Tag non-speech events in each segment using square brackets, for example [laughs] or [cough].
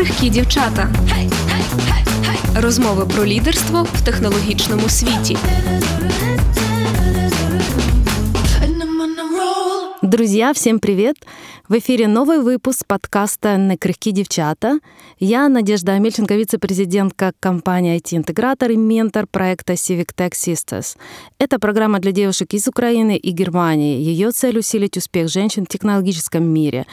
Некрихкі дівчата. Розмови про лідерство в технологічному світі. Друзья, всем привет! В эфире новый выпуск подкаста «Некрихки девчата». Я Надежда Амельченко, вице-президентка компании IT-интегратор и ментор проекта Civic Tech Sisters. Это программа для девушек из Украины и Германии. Ее цель — усилить успех женщин в технологическом мире.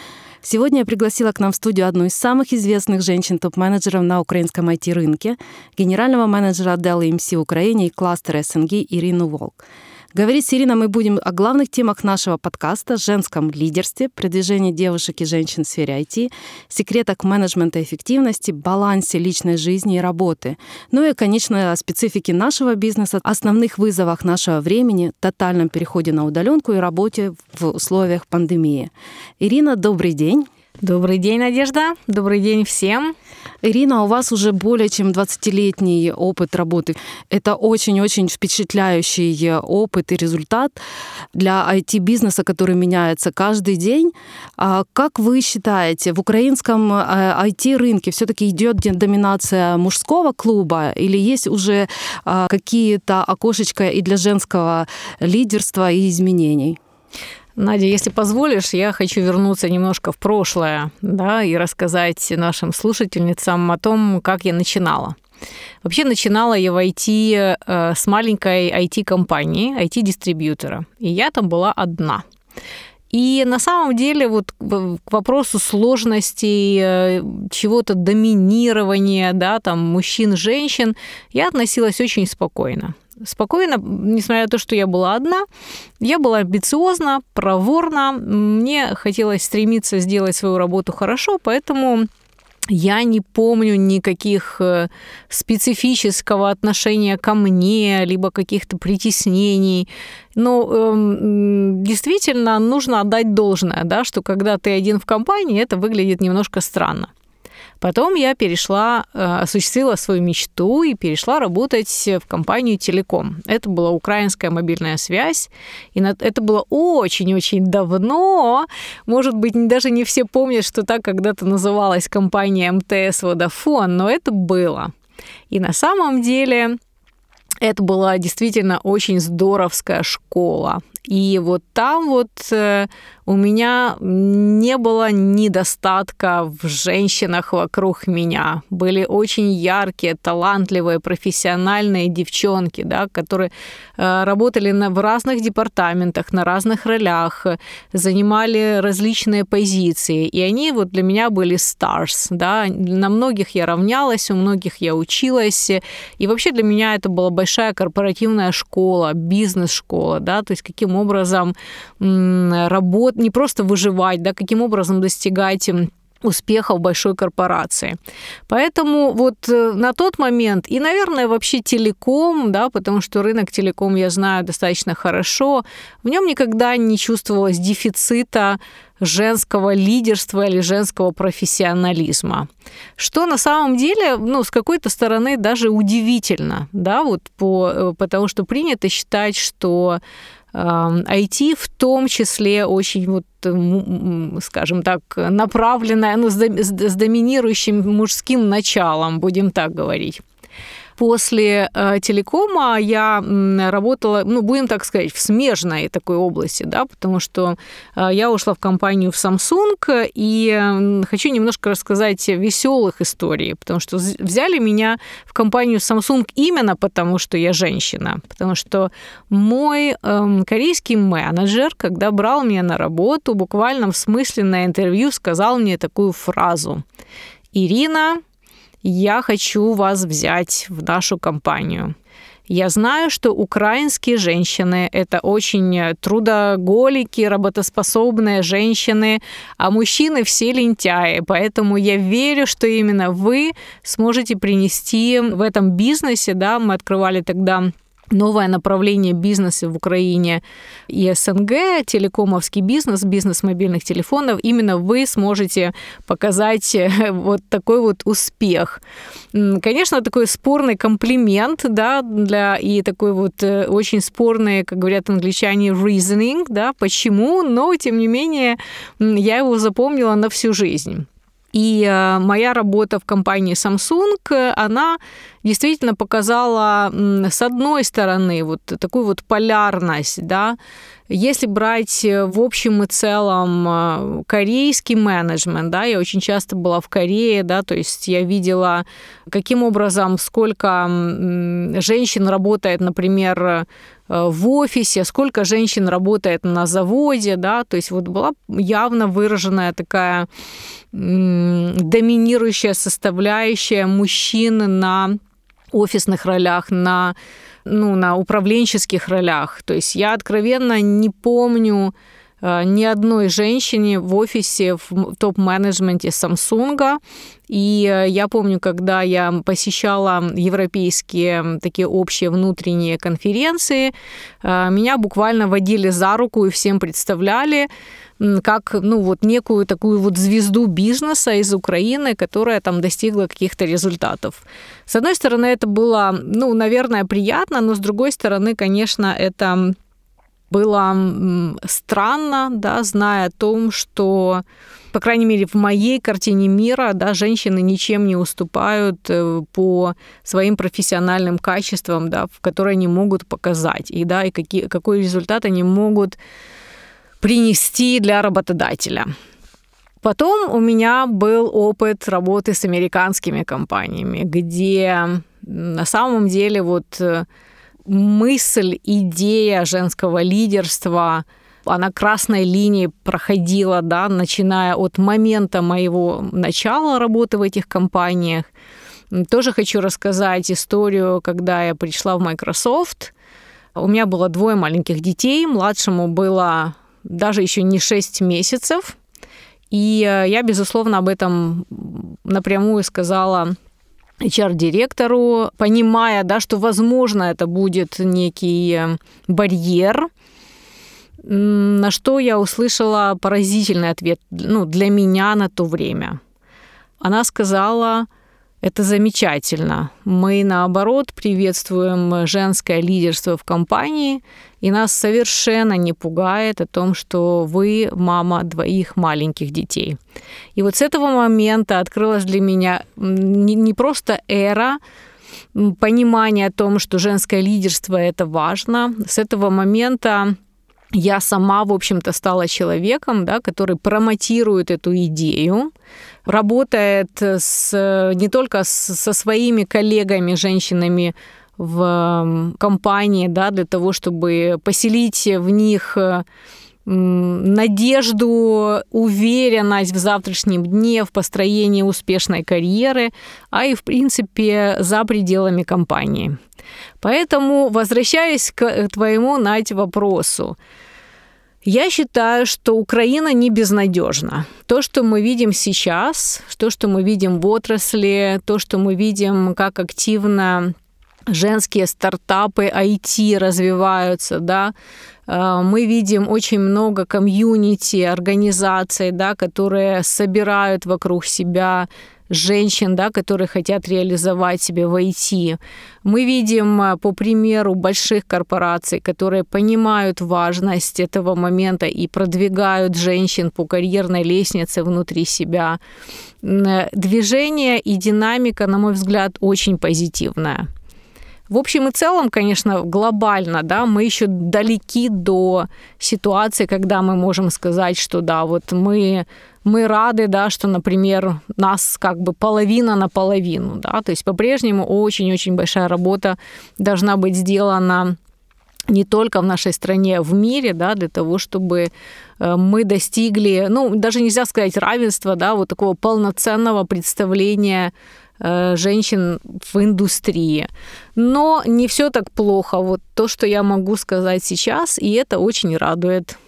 Сегодня я пригласила к нам в студию одну из самых известных женщин-топ-менеджеров на украинском IT-рынке, генерального менеджера Dell EMC Украине и кластера СНГ Ирину Волк. Говорить с Ириной мы будем о главных темах нашего подкаста, женском лидерстве, продвижении девушек и женщин в сфере IT, секретах менеджмента эффективности, балансе личной жизни и работы. Ну и, конечно, о специфике нашего бизнеса, основных вызовах нашего времени, тотальном переходе на удаленку и работе в условиях пандемии. Ирина, добрый день. Добрый день, Надежда. Добрый день всем. Ирина, у вас уже более чем 20-летний опыт работы. Это очень-очень впечатляющий опыт и результат для IT-бизнеса, который меняется каждый день. А как вы считаете, в украинском IT-рынке э, все-таки идет доминация мужского клуба или есть уже а, какие-то окошечко и для женского лидерства и изменений? Надя, если позволишь, я хочу вернуться немножко в прошлое, да, и рассказать нашим слушательницам о том, как я начинала. Вообще начинала я в IT э, с маленькой IT-компании, IT-дистрибьютора, и я там была одна. И на самом деле вот к вопросу сложности э, чего-то доминирования, да, там мужчин, женщин, я относилась очень спокойно спокойно, несмотря на то, что я была одна, я была амбициозна, проворна, мне хотелось стремиться сделать свою работу хорошо, поэтому я не помню никаких э, специфического отношения ко мне, либо каких-то притеснений. Но э, действительно нужно отдать должное, да, что когда ты один в компании, это выглядит немножко странно. Потом я перешла, э, осуществила свою мечту и перешла работать в компанию «Телеком». Это была украинская мобильная связь, и это было очень-очень давно. Может быть, даже не все помнят, что так когда-то называлась компания МТС «Водофон», но это было. И на самом деле это была действительно очень здоровская школа. И вот там вот э, у меня не было недостатка в женщинах вокруг меня. Были очень яркие, талантливые, профессиональные девчонки, да, которые э, работали на, в разных департаментах, на разных ролях, занимали различные позиции. И они вот для меня были stars. Да. На многих я равнялась, у многих я училась. И вообще для меня это была большая корпоративная школа, бизнес-школа, да, то есть каким образом работать, не просто выживать, да, каким образом достигать успеха в большой корпорации. Поэтому вот э, на тот момент, и, наверное, вообще телеком, да, потому что рынок телеком я знаю достаточно хорошо, в нем никогда не чувствовалось дефицита женского лидерства или женского профессионализма. Что на самом деле, ну, с какой-то стороны даже удивительно, да, вот по, э, потому что принято считать, что IT в том числе очень вот, скажем так, направленная, ну, с доминирующим мужским началом, будем так говорить. После э, телекома я работала, ну, будем так сказать, в смежной такой области, да, потому что э, я ушла в компанию в Samsung, и хочу немножко рассказать веселых историй, потому что взяли меня в компанию Samsung именно потому, что я женщина, потому что мой э, корейский менеджер, когда брал меня на работу, буквально в смысле на интервью сказал мне такую фразу. Ирина, я хочу вас взять в нашу компанию. Я знаю, что украинские женщины – это очень трудоголики, работоспособные женщины, а мужчины все лентяи. Поэтому я верю, что именно вы сможете принести в этом бизнесе, да, мы открывали тогда новое направление бизнеса в Украине и СНГ, телекомовский бизнес, бизнес мобильных телефонов, именно вы сможете показать э, вот такой вот успех. Конечно, такой спорный комплимент, да, для и такой вот э, очень спорный, как говорят англичане, reasoning, да, почему, но тем не менее я его запомнила на всю жизнь. И э, моя работа в компании Samsung, она действительно показала, с одной стороны, вот такую вот полярность, да, если брать э, в общем и целом э, корейский менеджмент, да, я очень часто была в Корее, да, то есть я видела, каким образом, сколько женщин работает, например, э, в офисе, сколько женщин работает на заводе, да, то есть вот была явно выраженная такая доминирующая составляющая мужчин на офисных ролях, на ну, на управленческих ролях. То есть я откровенно не помню э, ни одной женщине в офисе в топ-менеджменте Samsung. И э, я помню, когда я посещала европейские такие общие внутренние конференции, э, меня буквально водили за руку и всем представляли, как ну, вот некую такую вот звезду бизнеса из Украины, которая там достигла каких-то результатов. С одной стороны, это было, ну, наверное, приятно, но с другой стороны, конечно, это было странно, да, зная о том, что, по крайней мере, в моей картине мира, да, женщины ничем не уступают э, по своим профессиональным качествам, да, которые они могут показать, и, да, и какие, какой результат они могут принести для работодателя. Потом у меня был опыт работы с американскими компаниями, где на самом деле вот э, мысль, идея женского лидерства, она красной линией проходила, да, начиная от момента моего начала работы в этих компаниях. Тоже хочу рассказать историю, когда я пришла в Microsoft. У меня было двое маленьких детей. Младшему было даже еще не 6 месяцев. И э, я, безусловно, об этом напрямую сказала HR-директору, понимая, да, что, возможно, это будет некий э, барьер, на что я услышала поразительный ответ ну, для меня на то время. Она сказала, это замечательно. Мы, наоборот, приветствуем женское лидерство в компании, и нас совершенно не пугает о том, что вы мама двоих маленьких детей. И вот с этого момента открылась для меня не просто эра, понимания о том, что женское лидерство это важно. С этого момента я сама, в общем-то, стала человеком, да, который промотирует эту идею, работает с, не только с, со своими коллегами, женщинами в компании, да, для того, чтобы поселить в них надежду, уверенность в завтрашнем дне, в построении успешной карьеры, а и, в принципе, за пределами компании. Поэтому, возвращаясь к твоему, Надь, вопросу, я считаю, что Украина не безнадежна. То, что мы видим сейчас, то, что мы видим в отрасли, то, что мы видим, как активно женские стартапы IT развиваются, да, э, мы видим очень много комьюнити, организаций, да, которые собирают вокруг себя женщин, да, которые хотят реализовать себя в IT. Мы видим э, по примеру больших корпораций, которые понимают важность этого момента и продвигают женщин по карьерной лестнице внутри себя. Э, движение и динамика, на мой взгляд, очень позитивная. В общем и целом, конечно, глобально, да, мы еще далеки до ситуации, когда мы можем сказать, что да, вот мы мы рады, да, что, например, нас как бы половина на половину, да, то есть по-прежнему очень-очень большая работа должна быть сделана не только в нашей стране, а в мире, да, для того, чтобы э, мы достигли, ну, даже нельзя сказать равенства, да, вот такого полноценного представления женщин в индустрии. Но не все так плохо. Вот то, что я могу сказать сейчас, и это очень радует.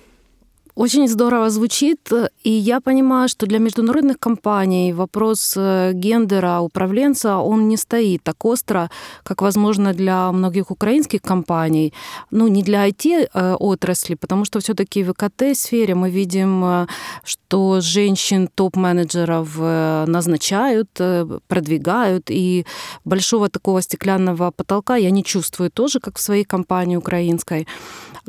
Очень здорово звучит, и я понимаю, что для международных компаний вопрос э, гендера управленца, он не стоит так остро, как, возможно, для многих украинских компаний. Ну, не для IT-отрасли, потому что все таки в ИКТ-сфере мы видим, э, что женщин топ-менеджеров э, назначают, продвигают, и большого такого стеклянного потолка я не чувствую тоже, как в своей компании украинской.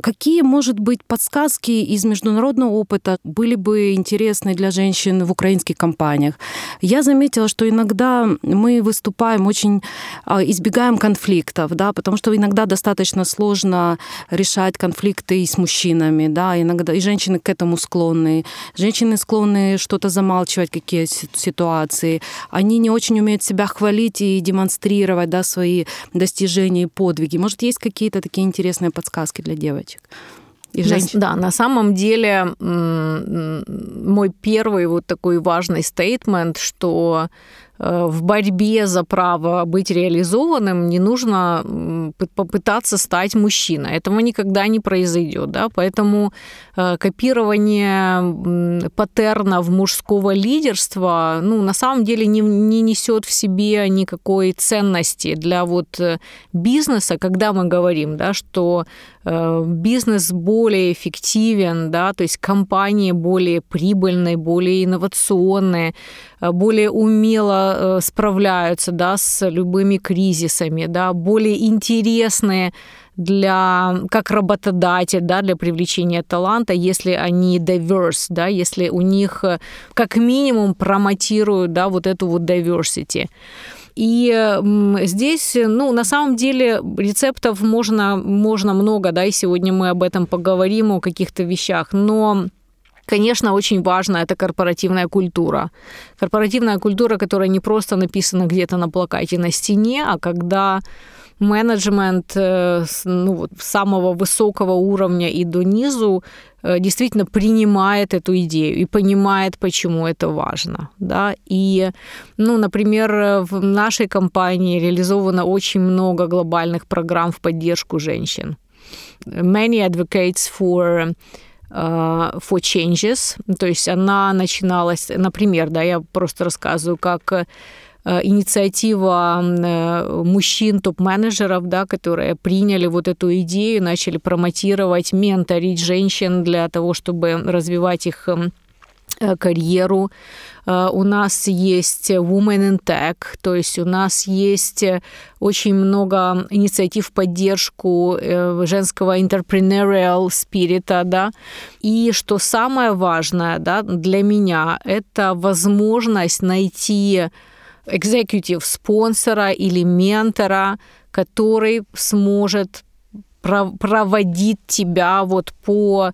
Какие, может быть, подсказки из международных международного опыта были бы интересны для женщин в украинских компаниях. Я заметила, что иногда мы выступаем очень, а, избегаем конфликтов, да, потому что иногда достаточно сложно решать конфликты и с мужчинами, да, иногда и женщины к этому склонны. Женщины склонны что-то замалчивать, какие ситуации. Они не очень умеют себя хвалить и демонстрировать, да, свои достижения и подвиги. Может, есть какие-то такие интересные подсказки для девочек? И женщин. Да, на самом деле мой первый вот такой важный стейтмент, что Э, в борьбе за право быть реализованным не нужно попытаться стать мужчиной. Этого никогда не произойдет. Да? Поэтому э, копирование паттернов мужского лидерства ну, на самом деле не, не несет в себе никакой ценности для вот э, бизнеса, когда мы говорим, да, что бизнес более эффективен, да, то есть компании более прибыльные, более инновационные, более умело Э, справляются да, с любыми кризисами, да, более интересные для, как работодатель, да, для привлечения таланта, если они diverse, да, если у них э, как минимум промотируют, да, вот эту вот diversity. И здесь, ну, на самом деле рецептов можно, можно много, да, и сегодня мы об этом поговорим, о каких-то вещах, но Конечно, очень важно это корпоративная культура. Корпоративная культура, которая не просто написана где-то на плакате на стене, а когда менеджмент э, ну, вот, самого высокого уровня и до низу э, действительно принимает эту идею и понимает, почему это важно. Да? И, ну, например, в нашей компании реализовано очень много глобальных программ в поддержку женщин. Many advocates for Э, for Changes. То есть она начиналась, например, да, я просто рассказываю, как э, инициатива э, мужчин, топ-менеджеров, да, которые приняли вот эту идею, начали промотировать, менторить женщин для того, чтобы развивать их карьеру. Э, у нас есть Women in Tech, то есть у нас есть очень много инициатив в поддержку э, женского entrepreneurial спирита, да. И что самое важное, да, для меня, это возможность найти executive спонсора или ментора, который сможет проводить тебя вот по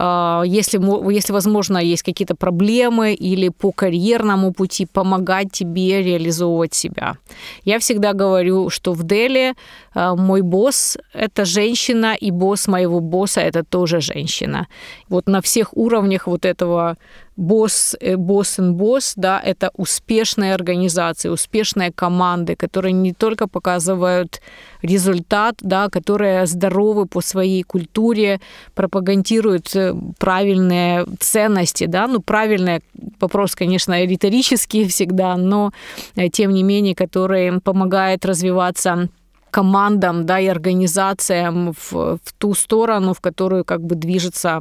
а, если, если, возможно, есть какие-то проблемы или по карьерному пути, помогать тебе реализовывать себя. Я всегда говорю, что в Дели а, мой босс – это женщина, и босс моего босса – это тоже женщина. Вот на всех уровнях вот этого босс, э, босс и босс, да, это успешные организации, успешные команды, которые не только показывают результат, да, которые здоровы по своей культуре, пропагандируют э, правильные ценности, да, ну, правильные, вопрос, конечно, риторический [laughs] всегда, но э, тем не менее, которые помогают развиваться командам, да, и организациям в, в ту сторону, в которую как бы движется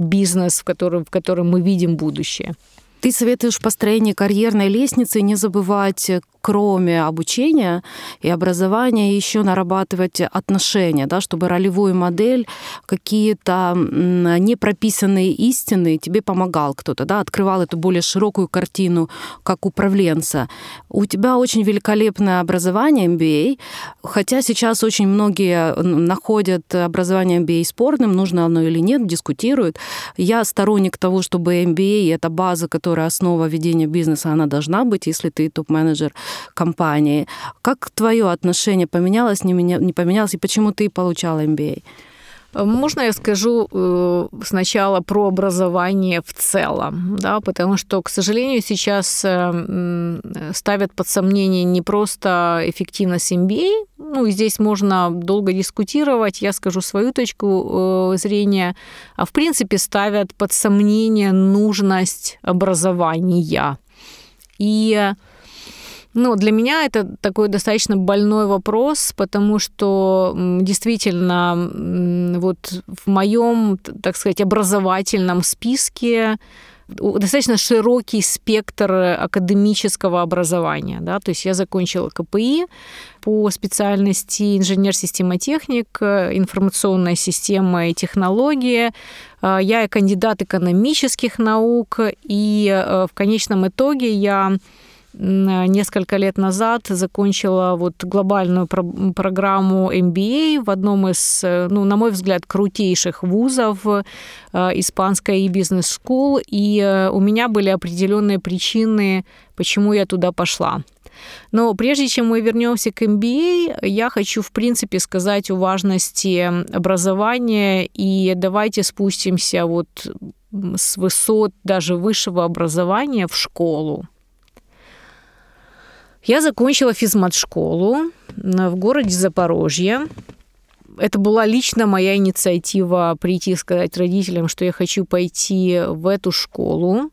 бизнес, в котором, в котором мы видим будущее. Ты советуешь в построении карьерной лестницы не забывать кроме обучения и образования, еще нарабатывать отношения, да, чтобы ролевую модель, какие-то непрописанные истины тебе помогал кто-то, да, открывал эту более широкую картину как управленца. У тебя очень великолепное образование MBA, хотя сейчас очень многие находят образование MBA спорным, нужно оно или нет, дискутируют. Я сторонник того, чтобы MBA — это база, которая основа ведения бизнеса, она должна быть, если ты топ-менеджер компании. Как твое отношение поменялось, не, меня, поменялось, и почему ты получала MBA? Можно я скажу э, сначала про образование в целом, да, потому что, к сожалению, сейчас э, ставят под сомнение не просто эффективность MBA, ну, и здесь можно долго дискутировать, я скажу свою точку э, зрения, а в принципе ставят под сомнение нужность образования. И ну, для меня это такой достаточно больной вопрос, потому что действительно вот в моем, так сказать, образовательном списке достаточно широкий спектр академического образования. Да? То есть я закончила КПИ по специальности инженер-системотехник, информационная система и технологии. Я кандидат экономических наук, и э, в конечном итоге я несколько лет назад закончила вот глобальную про- программу MBA в одном из, ну, на мой взгляд, крутейших вузов э, испанской бизнес-скул, и э, у меня были определенные причины, почему я туда пошла. Но прежде чем мы вернемся к MBA, я хочу, в принципе, сказать о важности образования, и давайте спустимся вот с высот даже высшего образования в школу. Я закончила физмат-школу в городе Запорожье. Это была лично моя инициатива прийти и сказать родителям, что я хочу пойти в эту школу.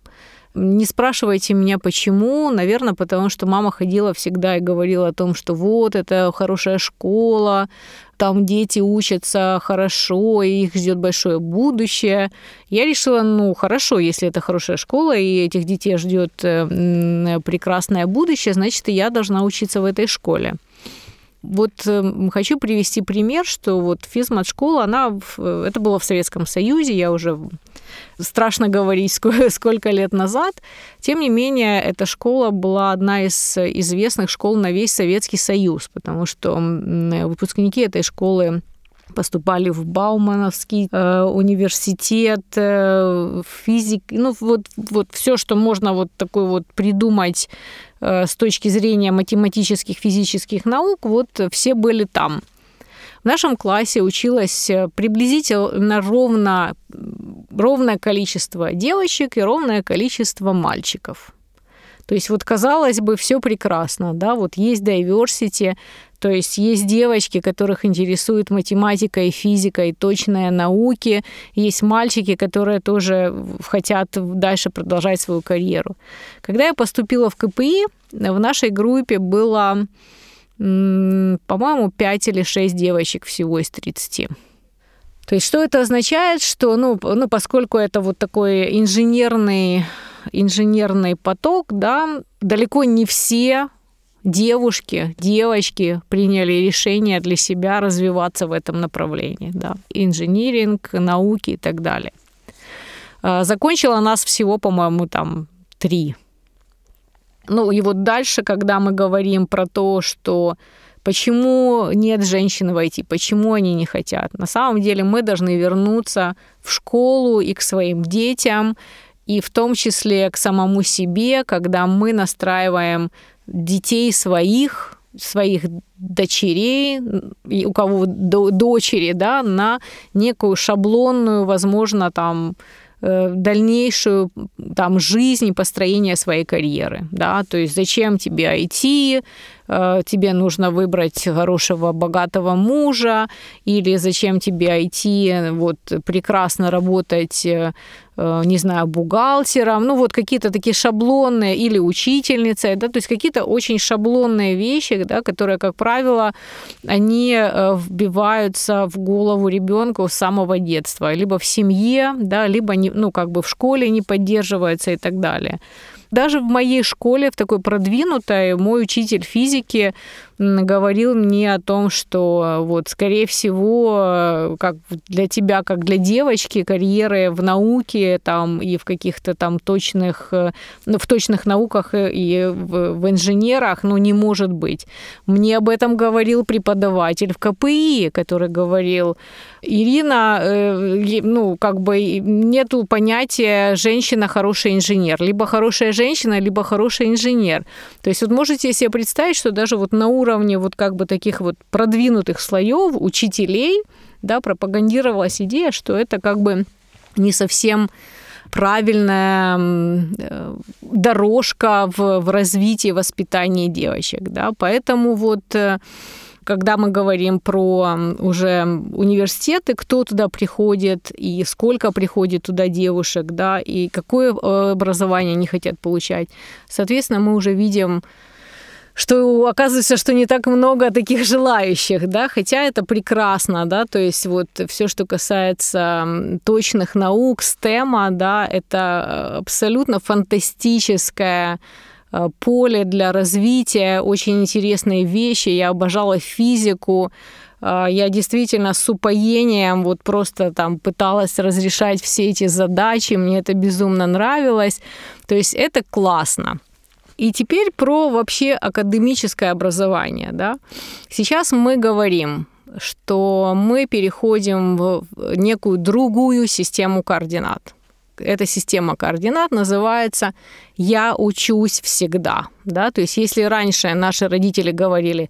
Не спрашивайте меня, почему. Наверное, потому что мама ходила всегда и говорила о том, что вот, это хорошая школа, там дети учатся хорошо, и их ждет большое будущее. Я решила, ну, хорошо, если это хорошая школа, и этих детей ждет э, прекрасное будущее, значит, и я должна учиться в этой школе. Вот э, хочу привести пример, что вот физмат-школа, она, это было в Советском Союзе, я уже страшно говорить, сколько, [laughs] сколько лет назад. Тем не менее, эта школа была одна из известных школ на весь Советский Союз, потому что выпускники этой школы поступали в Баумановский э, университет, э, физик, ну вот, вот все, что можно вот такое вот придумать э, с точки зрения математических, физических наук, вот все были там. В нашем классе училось э, приблизительно ровно, ровное количество девочек и ровное количество мальчиков. То есть вот казалось бы, все прекрасно, да, вот есть diversity, то есть есть девочки, которых интересует математика и физика и точные науки, есть мальчики, которые тоже хотят дальше продолжать свою карьеру. Когда я поступила в КПИ, в нашей группе было по-моему, 5 или 6 девочек всего из 30. То есть что это означает, что, ну, ну поскольку это вот такой инженерный, инженерный поток, да, далеко не все девушки, девочки приняли решение для себя развиваться в этом направлении, да, инжиниринг, науки и так далее. А, закончила нас всего, по-моему, там три. Ну и вот дальше, когда мы говорим про то, что почему нет женщин в IT, почему они не хотят, на самом деле мы должны вернуться в школу и к своим детям, и в том числе к самому себе, когда мы настраиваем детей своих, своих дочерей, у кого дочери, да, на некую шаблонную, возможно, там, Э, дальнейшую там жизнь, построение своей карьеры, да, то есть зачем тебе IT, тебе нужно выбрать хорошего, богатого мужа, или зачем тебе IT, вот, прекрасно работать э, Э, не знаю, бухгалтером, ну вот какие-то такие шаблонные, или учительницей, да, то есть какие-то очень шаблонные вещи, да, которые, как правило, они э, вбиваются в голову ребенка с самого детства, либо в семье, да, либо, не, ну, как бы в школе не поддерживается и так далее. Даже в моей школе, в такой продвинутой, мой учитель физики говорил мне о том, что вот, скорее всего, как для тебя, как для девочки, карьеры в науке там, и в каких-то там точных, ну, в точных науках и в, в инженерах, ну, не может быть. Мне об этом говорил преподаватель в КПИ, который говорил, Ирина, э, ну, как бы нету понятия женщина хороший инженер. Либо хорошая женщина, либо хороший инженер. То есть вот можете себе представить, что даже вот на уровне вот как бы таких вот продвинутых слоев учителей, да, пропагандировалась идея, что это как бы не совсем правильная э, дорожка в, в развитии воспитания девочек, да, поэтому вот э, когда мы говорим про уже университеты, кто туда приходит и сколько приходит туда девушек, да, и какое э, образование они хотят получать. Соответственно, мы уже видим что оказывается, что не так много таких желающих, да, хотя это прекрасно, да, то есть вот все, что касается точных наук, стема, да, это абсолютно фантастическое э, поле для развития, очень интересные вещи. Я обожала физику, э, я действительно с упоением вот просто там пыталась разрешать все эти задачи, мне это безумно нравилось. То есть это классно. И теперь про вообще академическое образование. Да? Сейчас мы говорим, что мы переходим в некую другую систему координат. Эта система координат называется «я учусь всегда». Да? То есть если раньше наши родители говорили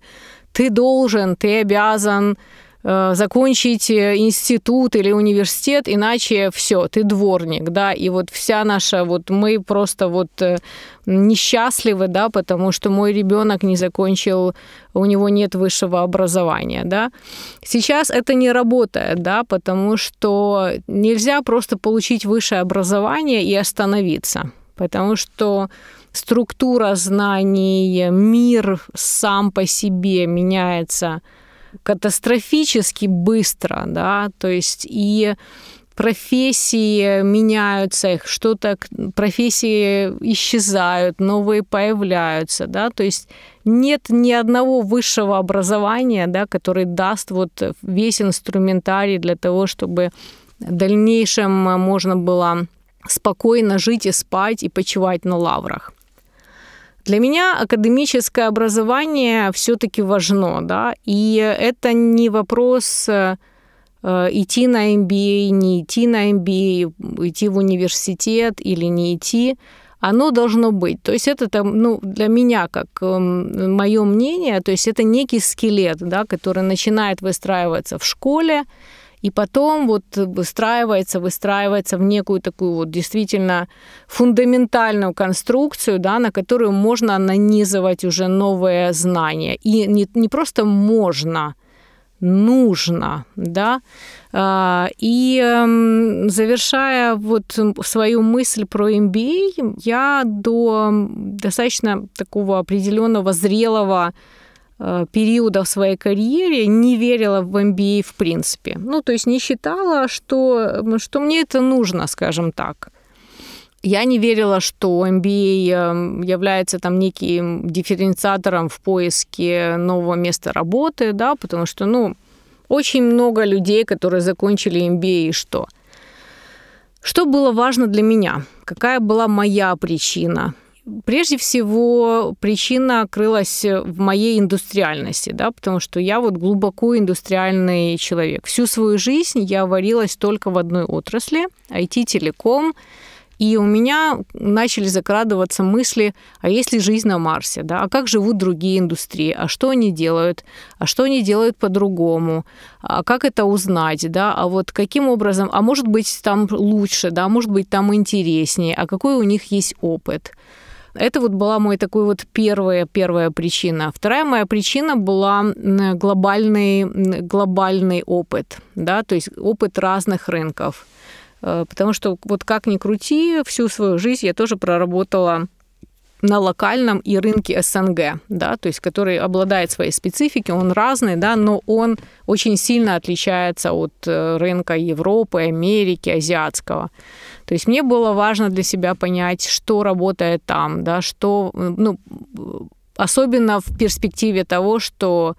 «ты должен, ты обязан», закончить э, институт или университет, иначе все, ты дворник, да, и вот вся наша, вот мы просто вот э, несчастливы, да, потому что мой ребенок не закончил, у него нет высшего образования, да. Сейчас это не работает, да, потому что нельзя просто получить высшее образование и остановиться, потому что структура знаний, мир сам по себе меняется катастрофически быстро, да, то есть и профессии меняются, их что-то, профессии исчезают, новые появляются, да, то есть нет ни одного высшего образования, да, который даст вот весь инструментарий для того, чтобы в дальнейшем можно было спокойно жить и спать и почивать на лаврах. Для меня академическое образование все-таки важно, да, и это не вопрос э, идти на MBA, не идти на MBA, идти в университет или не идти, оно должно быть. То есть это ну, для меня, как эм, мое мнение, то есть это некий скелет, да, который начинает выстраиваться в школе, и потом вот выстраивается, выстраивается в некую такую вот действительно фундаментальную конструкцию, да, на которую можно нанизывать уже новые знания. И не, не просто можно, нужно, да. А, и эм, завершая вот свою мысль про MBA, я до достаточно такого определенного зрелого периода в своей карьере не верила в MBA в принципе. Ну, то есть не считала, что, что мне это нужно, скажем так. Я не верила, что MBA эм, является там неким дифференциатором в поиске нового места работы, да, потому что, ну, очень много людей, которые закончили MBA, и что? Что было важно для меня? Какая была моя причина? Прежде всего, причина крылась в моей индустриальности, да, потому что я вот глубоко индустриальный человек. Всю свою жизнь я варилась только в одной отрасли, IT-телеком, и у меня начали закрадываться мысли, а есть ли жизнь на Марсе, да, а как живут другие индустрии, а что они делают, а что они делают по-другому, а как это узнать, да, а вот каким образом, а может быть там лучше, да, может быть там интереснее, а какой у них есть опыт. Это вот была мой такой вот первая, первая причина. Вторая моя причина была глобальный, глобальный опыт, да, то есть опыт разных рынков. Э, потому что вот как ни крути, всю свою жизнь я тоже проработала на локальном и рынке СНГ, да, то есть который обладает своей спецификой, он разный, да, но он очень сильно отличается от э, рынка Европы, Америки, азиатского. То есть мне было важно для себя понять, что работает там, да, что, ну, особенно в перспективе того, что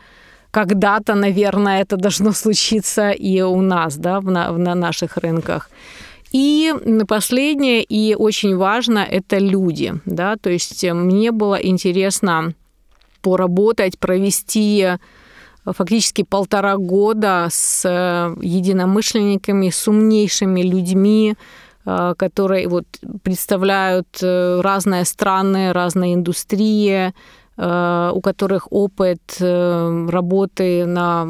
когда-то, наверное, это должно случиться и у нас, да, в на, на наших рынках. И последнее и очень важно – это люди, да, то есть мне было интересно поработать, провести фактически полтора года с единомышленниками, с умнейшими людьми, которые вот представляют э, разные страны, разные индустрии, э, у которых опыт работы на,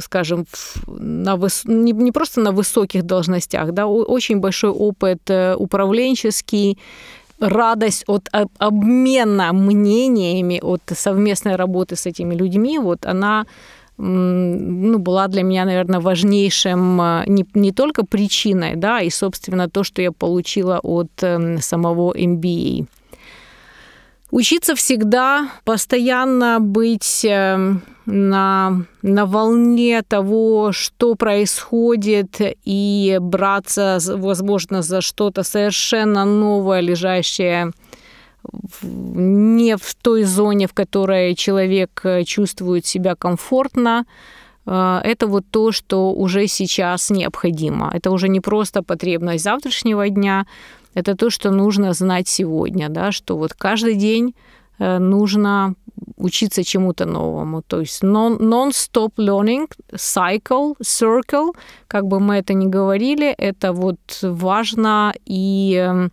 скажем, на выс... не просто на высоких должностях, да, очень большой опыт управленческий, радость от обмена мнениями, от совместной работы с этими людьми, вот она ну, была для меня, наверное, важнейшим а, не, не только причиной, да, и, собственно, то, что я получила от эм, самого MBA. Учиться всегда, постоянно быть эм, на, на волне того, что происходит, и браться, возможно, за что-то совершенно новое, лежащее не в той зоне, в которой человек э, чувствует себя комфортно, э, это вот то, что уже сейчас необходимо. Это уже не просто потребность завтрашнего дня, это то, что нужно знать сегодня, да, что вот каждый день э, нужно учиться чему-то новому. То есть non-stop learning, cycle, circle, как бы мы это ни говорили, это вот важно и эм,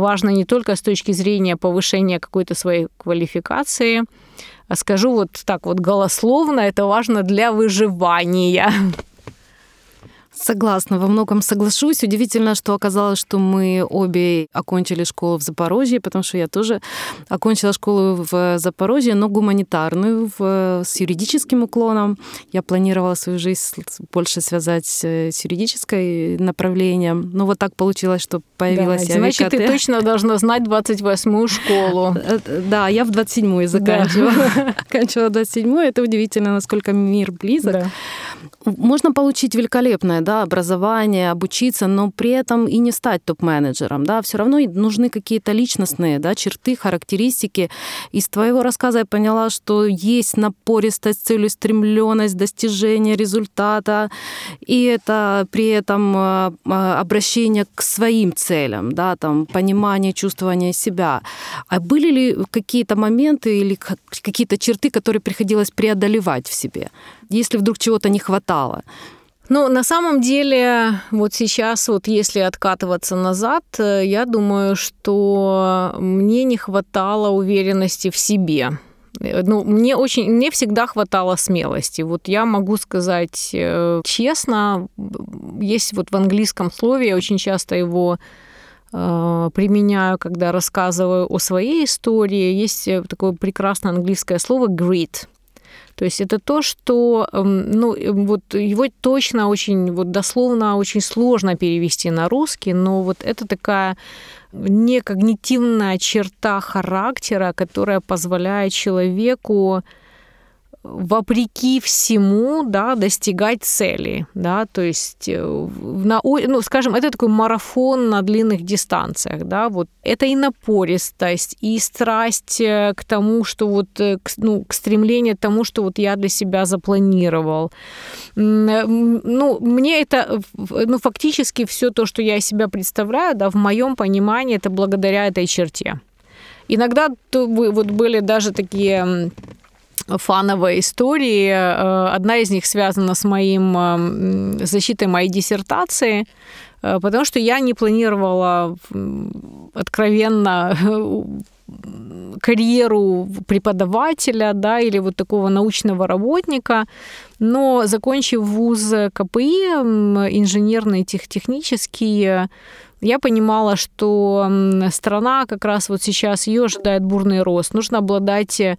важно не только с точки зрения повышения какой-то своей квалификации, а скажу вот так вот голословно, это важно для выживания. Согласна, во многом соглашусь. Удивительно, что оказалось, что мы обе окончили школу в Запорожье, потому что я тоже окончила школу в Запорожье, но гуманитарную, в, с юридическим уклоном. Я планировала свою жизнь больше связать с юридической направлением. Но вот так получилось, что появилась да, Значит, ты точно должна знать 28-ю школу. [laughs] Э, э, да, я в 27-ю заканчивала. [laughs] Оканчивала 27-ю. Это удивительно, насколько мир близок. Можно получить великолепное да, образование, обучиться, но при этом и не стать топ-менеджером. Да. Все равно нужны какие-то личностные да, черты, характеристики. Из твоего рассказа я поняла, что есть напористость, целеустремленность, достижение результата, и это при этом а, а, обращение к своим целям, да, там, понимание, чувствование себя. А были ли какие-то моменты или какие-то черты, которые приходилось преодолевать в себе? если вдруг чего-то не хватало? Ну, на самом деле, вот сейчас, вот если откатываться назад, э, я думаю, что мне не хватало уверенности в себе. Э, ну, мне очень, мне всегда хватало смелости. Вот я могу сказать э, честно, есть вот в английском слове, я очень часто его применяю, когда рассказываю о своей истории. Есть такое прекрасное английское слово grit. То есть это то, что, эм, ну, эм, вот его точно очень, вот дословно очень сложно перевести на русский, но вот это такая некогнитивная черта характера, которая позволяет человеку вопреки всему, да, достигать цели, да, то есть, э, на, ну, скажем, это такой марафон на длинных дистанциях, да, вот это и напористость, и страсть э, к тому, что вот, э, к, ну, к стремлению к тому, что вот я для себя запланировал. Ну, мне это, ну, фактически все то, что я себя представляю, да, в моем понимании, это благодаря этой черте. Иногда вот были даже такие фановые истории. Э, одна из них связана с моим э, защитой моей диссертации, э, потому что я не планировала откровенно [laughs] карьеру преподавателя, да, или вот такого научного работника, но закончив вуз КПИ, инженерный, тех, технический, я понимала, что страна как раз вот сейчас ее ожидает бурный рост. Нужно обладать э,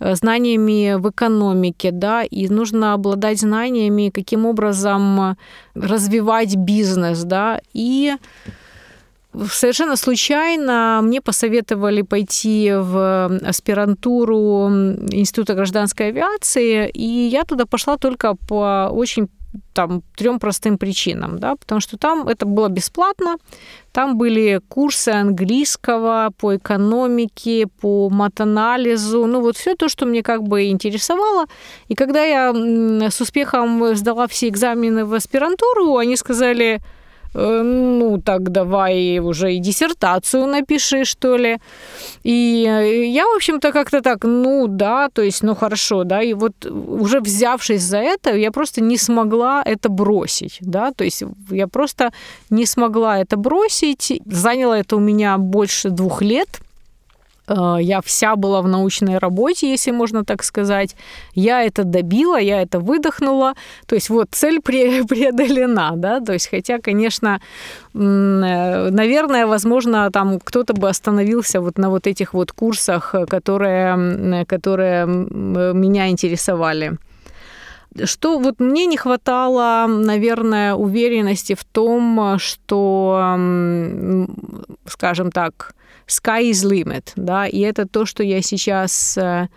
знаниями в экономике, да, и нужно обладать знаниями, каким образом развивать бизнес, да, и Совершенно случайно мне посоветовали пойти в аспирантуру Института гражданской авиации, и я туда пошла только по очень там трем простым причинам, да, потому что там это было бесплатно, там были курсы английского по экономике, по матанализу, ну вот все то, что мне как бы интересовало. И когда я с успехом сдала все экзамены в аспирантуру, они сказали, ну, так давай уже и диссертацию напиши, что ли. И э, я, в общем-то, как-то так, ну, да, то есть, ну, хорошо, да, и вот уже взявшись за это, я просто не смогла это бросить, да, то есть я просто не смогла это бросить, заняло это у меня больше двух лет, Э, я вся была в научной работе, если можно так сказать. Я это добила, я это выдохнула. То есть вот цель [laughs] преодолена, да, то есть хотя, конечно, э, наверное, возможно, там кто-то бы остановился вот на вот этих вот курсах, которые, которые меня интересовали. Что вот мне не хватало, наверное, уверенности в том, что скажем так, sky is limit, да, и это то, что я сейчас э,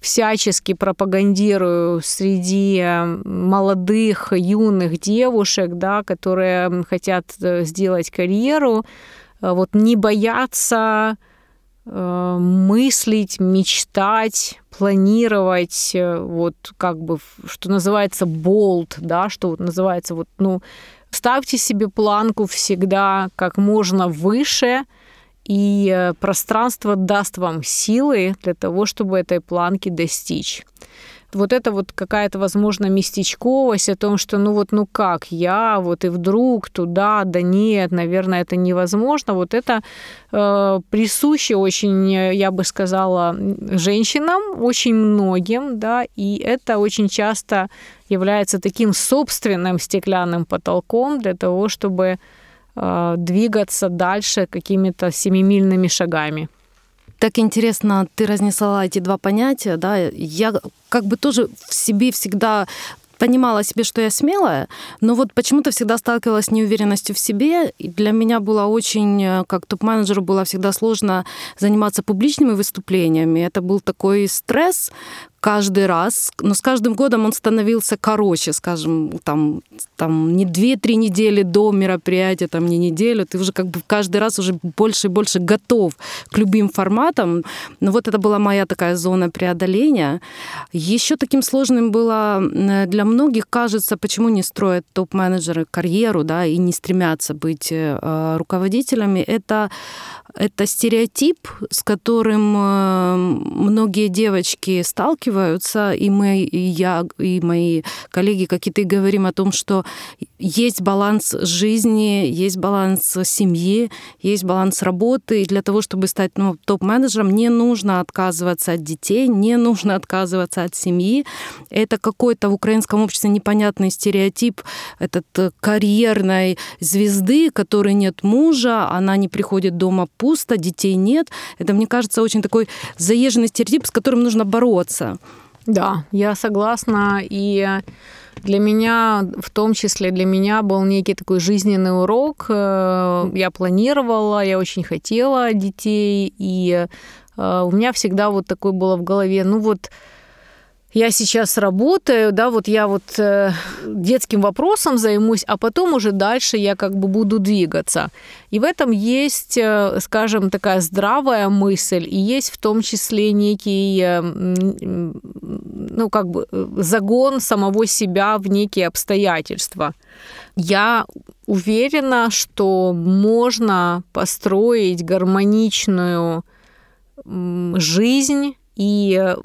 всячески пропагандирую среди молодых, юных девушек, да, которые хотят э, сделать карьеру, э, вот не бояться мыслить, мечтать, планировать, вот как бы, что называется, болт, да, что вот называется вот, ну, ставьте себе планку всегда как можно выше, и э, пространство даст вам силы для того, чтобы этой планки достичь. Вот это вот какая-то, возможно, местечковость о том, что ну вот ну как я, вот и вдруг туда, да нет, наверное, это невозможно. Вот это э, присуще очень, я бы сказала, женщинам, очень многим, да, и это очень часто является таким собственным стеклянным потолком для того, чтобы э, двигаться дальше какими-то семимильными шагами. Так интересно, ты разнесла эти два понятия, да? Я как бы тоже в себе всегда понимала себе, что я смелая, но вот почему-то всегда сталкивалась с неуверенностью в себе. И для меня было очень, э, как топ-менеджеру, было всегда сложно заниматься публичными выступлениями. Это был такой стресс, каждый раз, но с каждым годом он становился короче, скажем, там, там не 2-3 недели до мероприятия, там не неделю, ты уже как бы каждый раз уже больше и больше готов к любым форматам. Но вот это была моя такая зона преодоления. Еще таким сложным было для многих, кажется, почему не строят топ-менеджеры карьеру, да, и не стремятся быть э, руководителями, это это стереотип, с которым э, многие девочки сталкиваются, и мы, и я, и мои коллеги, как и ты, говорим о том, что есть баланс жизни, есть баланс семьи, есть баланс работы, и для того, чтобы стать ну, топ-менеджером, не нужно отказываться от детей, не нужно отказываться от семьи. Это какой-то в украинском обществе непонятный стереотип этот э, карьерной звезды, которой нет мужа, она не приходит дома пусто, детей нет. Это, мне кажется, очень такой заезженный стереотип, с которым нужно бороться. Да, я согласна. И для меня, в том числе для меня, был некий такой жизненный урок. Э, я планировала, я очень хотела детей, и э, у меня всегда вот такое было в голове, ну вот я сейчас работаю, да, вот я вот э, детским вопросом займусь, а потом уже дальше я как бы буду двигаться. И в этом есть, э, скажем, такая здравая мысль, и есть в том числе некий, э, ну, как бы загон самого себя в некие обстоятельства. Я уверена, что можно построить гармоничную жизнь и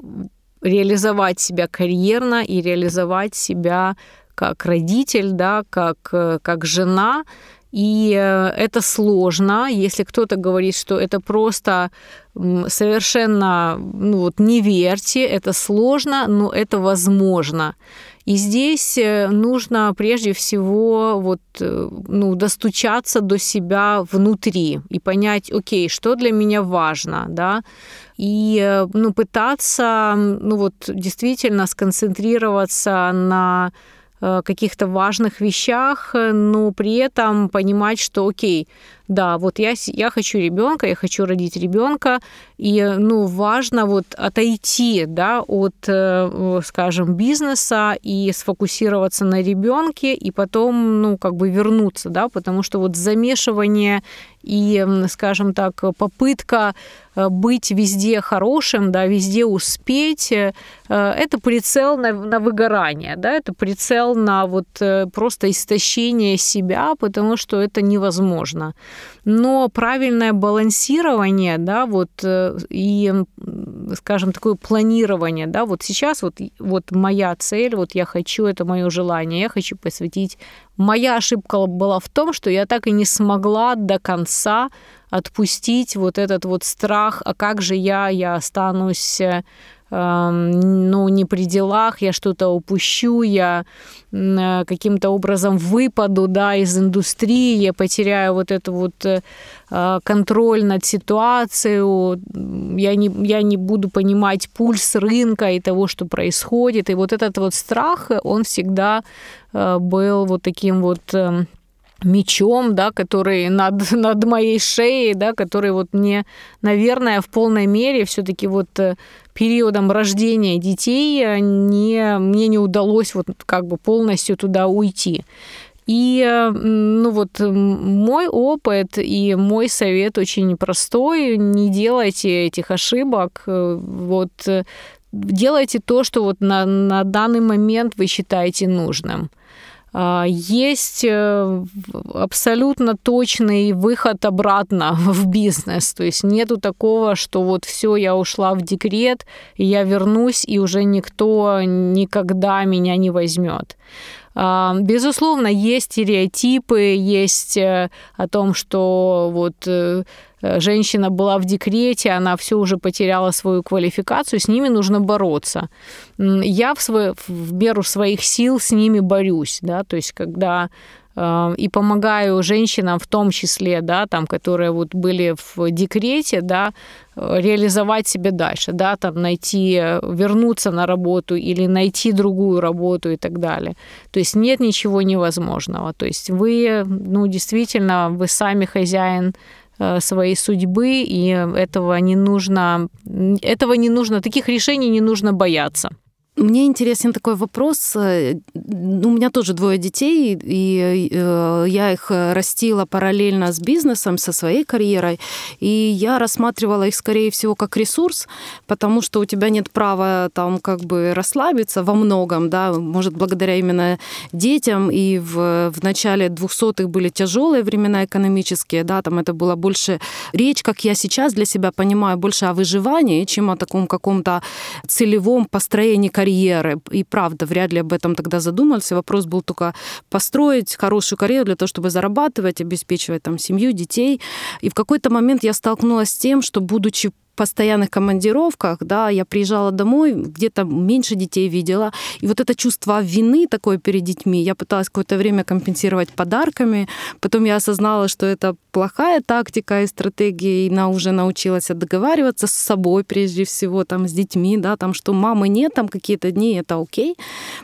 реализовать себя карьерно и реализовать себя как родитель, да, как, э, как жена. И э, это сложно, если кто-то говорит, что это просто совершенно, ну вот не верьте, это сложно, но это возможно. И здесь э, нужно прежде всего вот, ну, достучаться до себя внутри и понять, окей, что для меня важно, да, и э, ну, пытаться ну, вот, действительно сконцентрироваться на э, каких-то важных вещах, но при этом понимать, что окей, да, вот я, я хочу ребенка, я хочу родить ребенка, и, ну, важно вот отойти, да, от, э, скажем, бизнеса и сфокусироваться на ребенке, и потом, ну, как бы вернуться, да, потому что вот замешивание и, скажем так, попытка э, быть везде хорошим, да, везде успеть, э, это прицел на, на выгорание, да, это прицел на вот просто истощение себя, потому что это невозможно но правильное балансирование, да, вот э, и, скажем, такое планирование, да, вот сейчас вот, вот моя цель, вот я хочу, это мое желание, я хочу посвятить. Моя ошибка была в том, что я так и не смогла до конца отпустить вот этот вот страх, а как же я, я останусь э, ну, не при делах, я что-то упущу, я э, каким-то образом выпаду, да, из индустрии, я потеряю вот эту вот э, а, контроль над ситуацией, я не, я не буду понимать пульс рынка и того, что происходит. И вот этот вот страх, он всегда э, был вот таким вот эм, мечом, да, который над, [laughs] над моей шеей, да, который вот мне, наверное, в полной мере все-таки вот э, периодом рождения детей э, не, мне не удалось вот как бы полностью туда уйти. И, э, ну вот, мой опыт и мой совет очень простой. Не делайте этих ошибок. Вот, делайте то, что вот на, на данный момент вы считаете нужным. А, есть э, абсолютно точный выход обратно [laughs] в бизнес. То есть нету такого, что вот все, я ушла в декрет, я вернусь, и уже никто никогда меня не возьмет. А, безусловно, есть стереотипы, есть э, о том, что вот э, женщина была в декрете, она все уже потеряла свою квалификацию, с ними нужно бороться. Я в, свой, в меру своих сил с ними борюсь, да, то есть когда э, и помогаю женщинам в том числе, да, там, которые вот были в декрете, да, реализовать себя дальше, да, там найти, вернуться на работу или найти другую работу и так далее. То есть нет ничего невозможного. То есть вы, ну, действительно, вы сами хозяин Э, своей судьбы, и этого не нужно, этого не нужно, таких решений не нужно бояться. Мне интересен такой вопрос. У меня тоже двое детей, и э, я их растила параллельно с бизнесом, со своей карьерой. И я рассматривала их, скорее всего, как ресурс, потому что у тебя нет права там как бы расслабиться во многом, да, может, благодаря именно детям. И в, в начале 200-х были тяжелые времена экономические, да, там это было больше речь, как я сейчас для себя понимаю, больше о выживании, чем о таком каком-то целевом построении карьеры карьеры. И правда, вряд ли об этом тогда задумался. Вопрос был только построить хорошую карьеру для того, чтобы зарабатывать, обеспечивать там семью, детей. И в какой-то момент я столкнулась с тем, что, будучи постоянных командировках, да, я приезжала домой, где-то меньше детей видела, и вот это чувство вины такое перед детьми, я пыталась какое-то время компенсировать подарками, потом я осознала, что это плохая тактика и стратегия, и она уже научилась договариваться с собой прежде всего, там, с детьми, да, там, что мамы нет, там, какие-то дни, это окей,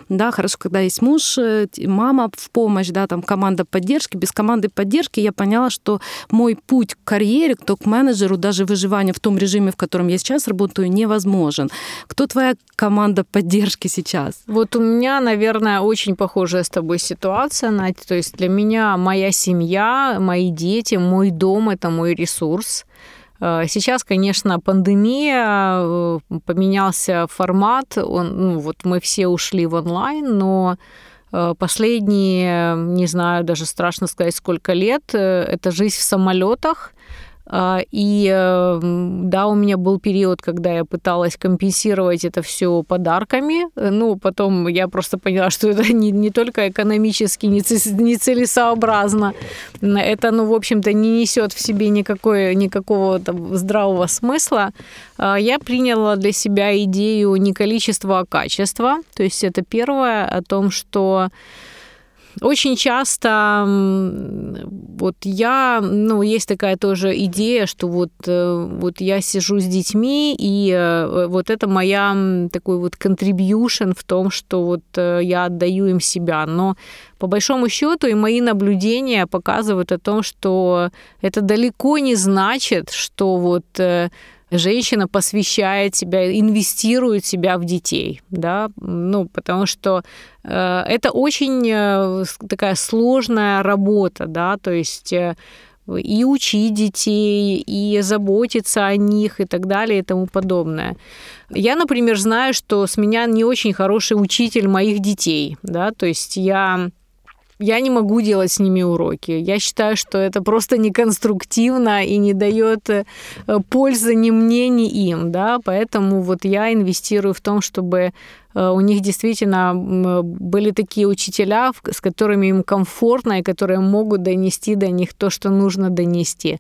да, хорошо, когда есть муж, э, мама в помощь, да, там, команда поддержки, без команды поддержки я поняла, что мой путь к карьере, к топ-менеджеру, даже выживание в том режиме, режиме, в котором я сейчас работаю, невозможен. Кто твоя команда поддержки сейчас? Вот у меня, наверное, очень похожая с тобой ситуация, Надь. То есть для меня моя семья, мои дети, мой дом — это мой ресурс. Э, сейчас, конечно, пандемия, э, поменялся формат, он, ну, вот мы все ушли в онлайн, но э, последние, не знаю, даже страшно сказать, сколько лет, это жизнь в самолетах, и да, у меня был период, когда я пыталась компенсировать это все подарками. Ну, потом я просто поняла, что это [laughs] не, не только экономически нецелесообразно. Это, ну, в общем-то, не несет в себе никакой, никакого там, здравого смысла. А, я приняла для себя идею не количества, а качества. То есть это первое о том, что очень часто вот я, ну, есть такая тоже идея, что вот, э, вот я сижу с детьми, и э, вот это моя такой вот contribution в том, что вот э, я отдаю им себя. Но по большому счету и мои наблюдения показывают о том, что это далеко не значит, что вот женщина посвящает себя, инвестирует себя в детей, да, ну, потому что э, это очень э, такая сложная работа, да, то есть э, и учить детей, и заботиться о них и так далее и тому подобное. Я, например, знаю, что с меня не очень хороший учитель моих детей, да, то есть я я не могу делать с ними уроки. Я считаю, что это просто неконструктивно и не дает э, пользы ни мне, ни им, да, поэтому вот я инвестирую в том, чтобы у них действительно были такие учителя, с которыми им комфортно и которые могут донести до них то, что нужно донести.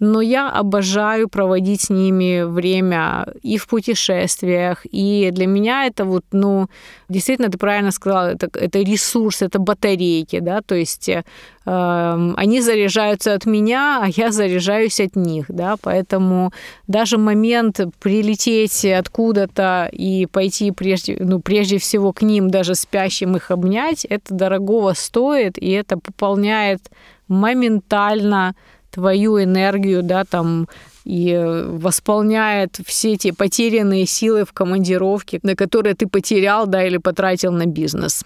Но я обожаю проводить с ними время и в путешествиях, и для меня это вот, ну, действительно, ты правильно сказала, это, это ресурс, это батарейки, да, то есть э, они заряжаются от меня, а я заряжаюсь от них, да, поэтому даже момент прилететь откуда-то и пойти прежде, ну, прежде всего к ним, даже спящим их обнять, это дорогого стоит, и это пополняет моментально твою энергию, да, там и восполняет все эти потерянные силы в командировке, на которые ты потерял, да, или потратил на бизнес.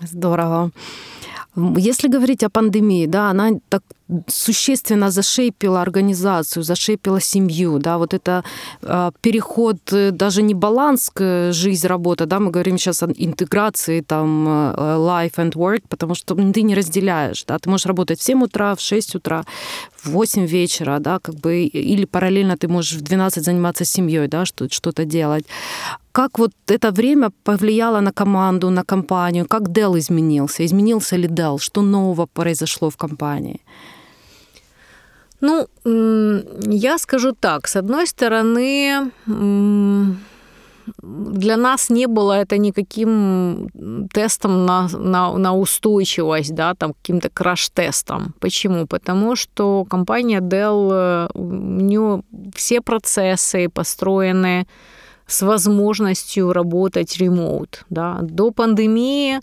Здорово. Если говорить о пандемии, да, она так существенно зашейпила организацию, зашейпила семью, да, вот это э, переход, э, даже не баланс к жизнь, работа, да, мы говорим сейчас о интеграции, там, э, life and work, потому что ты не разделяешь, да, ты можешь работать в 7 утра, в 6 утра, в 8 вечера, да, как бы, или параллельно ты можешь в 12 заниматься семьей, да, что-то делать. Как вот это время повлияло на команду, на компанию? Как Dell изменился? Изменился ли Dell? Что нового произошло в компании? Ну, я скажу так. С одной стороны, для нас не было это никаким тестом на, на, на устойчивость, да, там каким-то краш-тестом. Почему? Потому что компания Dell, э, у нее все процессы построены с возможностью работать ремоут. Да. До пандемии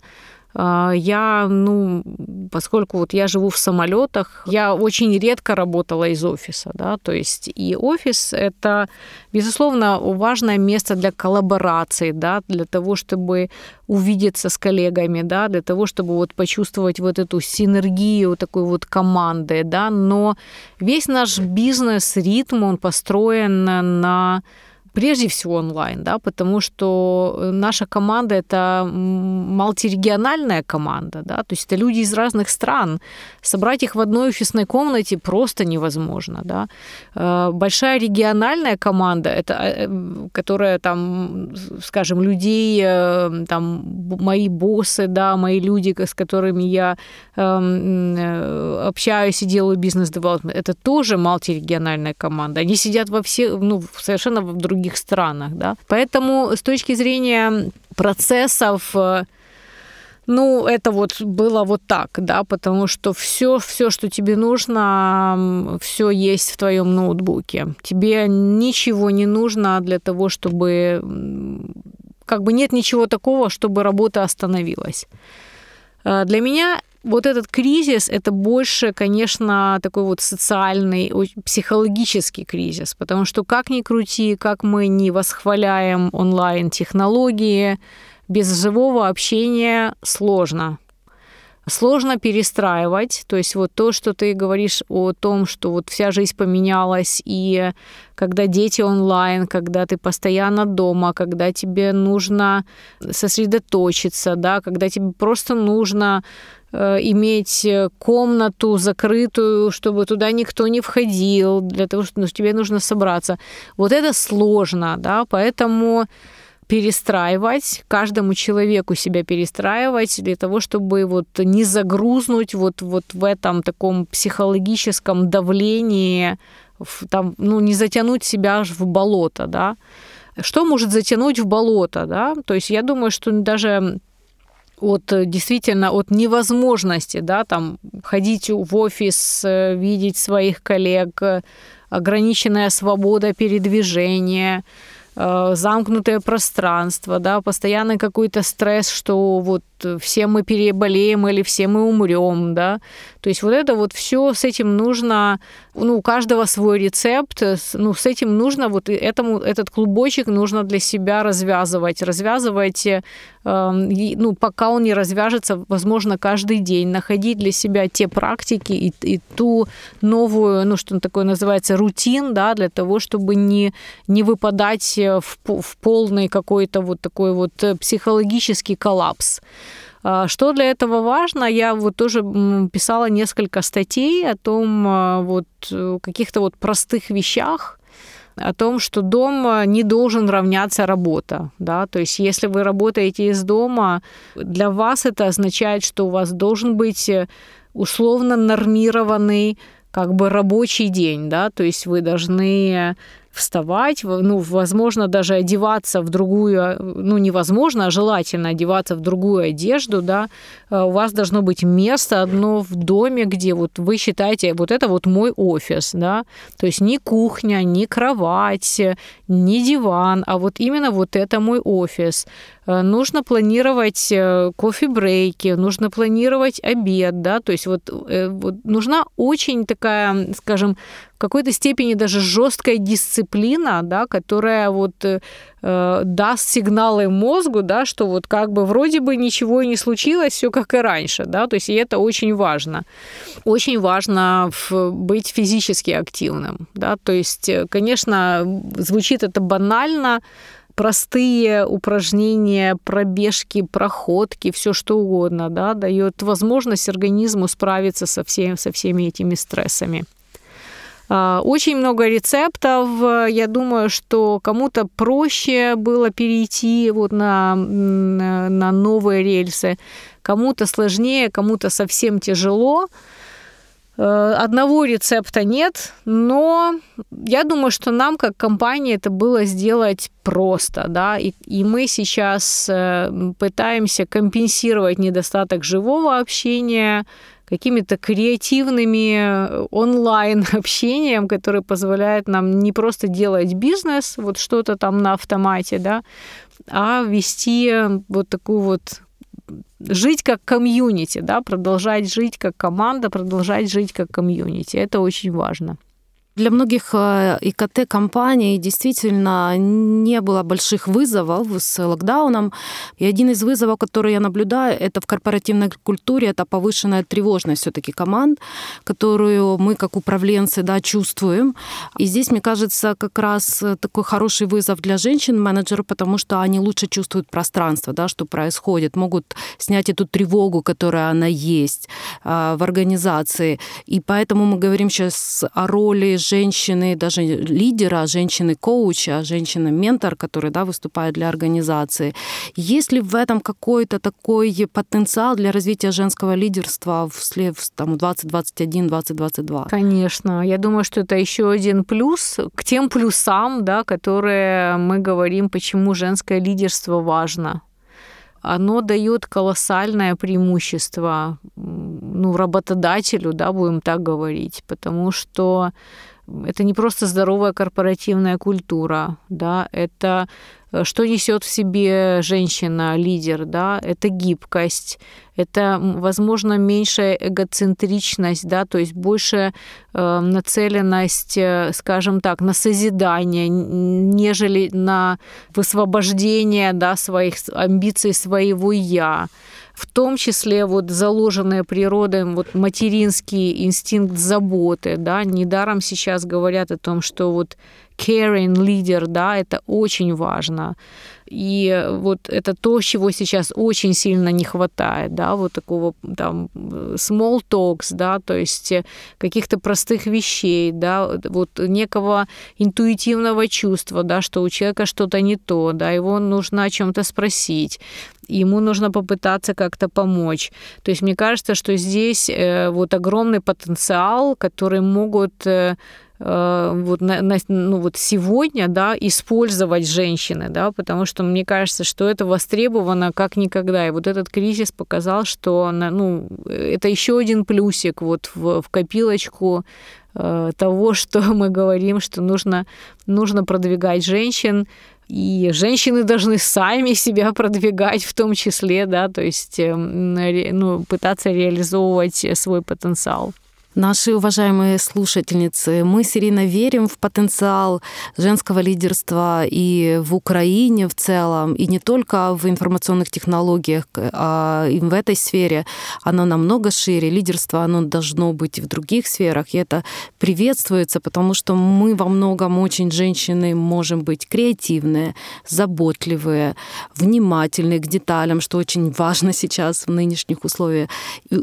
а, я, ну, поскольку вот я живу в самолетах, я очень редко работала из офиса, да, то есть и офис это, безусловно, важное место для коллаборации, да, для того, чтобы увидеться с коллегами, да, для того, чтобы вот почувствовать вот эту синергию такой вот команды, да, но весь наш бизнес, ритм, он построен на прежде всего онлайн, да, потому что э, наша команда это мультирегиональная команда, да, то есть это люди из разных стран. Собрать их в одной офисной комнате просто невозможно, да. Э, большая региональная команда, это, э, которая там, скажем, людей, там, мои боссы, да, мои люди, с которыми я эм, общаюсь и делаю бизнес-девелопмент, это тоже мультирегиональная команда. Они сидят во всех, ну, совершенно в других других странах. Да? Поэтому с точки зрения процессов э, ну, это вот было вот так, да, потому что все, все, что тебе нужно, все есть в твоем ноутбуке. Тебе ничего не нужно для того, чтобы как бы нет ничего такого, чтобы работа остановилась. Э, для меня вот этот кризис, это больше, конечно, такой вот социальный, психологический кризис, потому что как ни крути, как мы не восхваляем онлайн-технологии, без живого общения сложно. Сложно перестраивать, то есть вот то, что ты говоришь о том, что вот вся жизнь поменялась, и когда дети онлайн, когда ты постоянно дома, когда тебе нужно сосредоточиться, да, когда тебе просто нужно Э, иметь комнату закрытую, чтобы туда никто не входил, для того, что ну, тебе нужно собраться. Вот это сложно, да, поэтому перестраивать, каждому человеку себя перестраивать для того, чтобы вот не загрузнуть вот, вот в этом таком психологическом давлении, там, ну, не затянуть себя в болото, да. Что может затянуть в болото, да? То есть я думаю, что даже от действительно от невозможности, да, там ходить в офис, э, видеть своих коллег, э, ограниченная свобода передвижения, замкнутое пространство, да, постоянный какой-то стресс, что вот все мы переболеем или все мы умрем, да. То есть вот это вот все с этим нужно, ну, у каждого свой рецепт, ну, с этим нужно вот этому, этот клубочек нужно для себя развязывать, развязывать, э, ну, пока он не развяжется, возможно, каждый день, находить для себя те практики и, и ту новую, ну, что такое называется, рутин, да, для того, чтобы не, не выпадать в, в полный какой-то вот такой вот психологический коллапс. А, что для этого важно? Я вот тоже писала несколько статей о том, а, вот э, каких-то вот простых вещах, о том, что дом а, не должен равняться работа, да, то есть если вы работаете из дома, для вас это означает, что у вас должен быть э, условно нормированный как бы рабочий день, да, то есть вы должны вставать, ну, возможно, даже одеваться в другую, ну, невозможно, а желательно одеваться в другую одежду, да, э, у вас должно быть место одно в доме, где вот вы считаете, вот это вот мой офис, да, то есть не кухня, не кровать, не диван, а вот именно вот это мой офис. Э, нужно планировать э, кофе-брейки, нужно планировать обед, да, то есть вот, э, вот нужна очень такая, скажем, в какой-то степени даже жесткая дисциплина, да, которая вот э, даст сигналы мозгу, да, что вот как бы вроде бы ничего и не случилось, все как и раньше, да, то есть и это очень важно. Очень важно быть физически активным, да, то есть, конечно, звучит это банально, простые упражнения, пробежки, проходки, все что угодно, да, дает возможность организму справиться со, всем, со всеми этими стрессами. А, очень много рецептов. Я думаю, что кому-то проще было перейти вот на, на новые рельсы, кому-то сложнее, кому-то совсем тяжело. Э, одного рецепта нет, но я думаю, что нам, как компании, это было сделать просто, да, и, и мы сейчас э, пытаемся компенсировать недостаток живого общения какими-то креативными э, онлайн [laughs] общением, которое позволяет нам не просто делать бизнес, вот что-то там на автомате, да, а вести вот такую вот жить как комьюнити, да, продолжать жить как команда, продолжать жить как комьюнити. Это очень важно. Для многих э, ИКТ-компаний действительно не было больших вызовов с локдауном. И один из вызовов, который я наблюдаю, это в корпоративной культуре, это повышенная тревожность все таки команд, которую мы как управленцы да, чувствуем. И здесь, мне кажется, как раз такой хороший вызов для женщин-менеджеров, потому что они лучше чувствуют пространство, да, что происходит, могут снять эту тревогу, которая она есть э, в организации. И поэтому мы говорим сейчас о роли женщины, даже лидера, женщины-коуча, женщины-ментор, который да, выступает для организации. Есть ли в этом какой-то такой потенциал для развития женского лидерства в там, 2021, 2022? Конечно. Я думаю, что это еще один плюс к тем плюсам, да, которые мы говорим, почему женское лидерство важно оно дает колоссальное преимущество ну, работодателю, да, будем так говорить, потому что это не просто здоровая корпоративная культура, да, это э, что несет в себе женщина, лидер, да, это гибкость, это, возможно, меньшая эгоцентричность, да, то есть больше э, нацеленность, скажем так, на созидание, нежели на высвобождение, да, своих амбиций своего я в том числе вот заложенные природой вот материнский инстинкт заботы, да, недаром сейчас говорят о том, что вот caring leader, да, это очень важно. И вот это то, чего сейчас очень сильно не хватает, да, вот такого там small talks, да, то есть каких-то простых вещей, да, вот некого интуитивного чувства, да, что у человека что-то не то, да, его нужно о чем-то спросить, ему нужно попытаться как-то помочь. То есть мне кажется, что здесь э, вот огромный потенциал, который могут э, э, вот, на, на, ну, вот сегодня да, использовать женщины, да, потому что мне кажется, что это востребовано как никогда. И вот этот кризис показал, что ну, это еще один плюсик вот в, в копилочку того, [laughs] что мы говорим, что нужно, нужно продвигать женщин, и женщины должны сами себя продвигать в том числе, да, то есть эм, ну, пытаться реализовывать свой потенциал. Наши уважаемые слушательницы, мы с Ириной верим в потенциал женского лидерства и в Украине в целом, и не только в информационных технологиях, а и в этой сфере оно намного шире. Лидерство, оно должно быть и в других сферах, и это приветствуется, потому что мы во многом очень женщины можем быть креативные, заботливые, внимательные к деталям, что очень важно сейчас в нынешних условиях,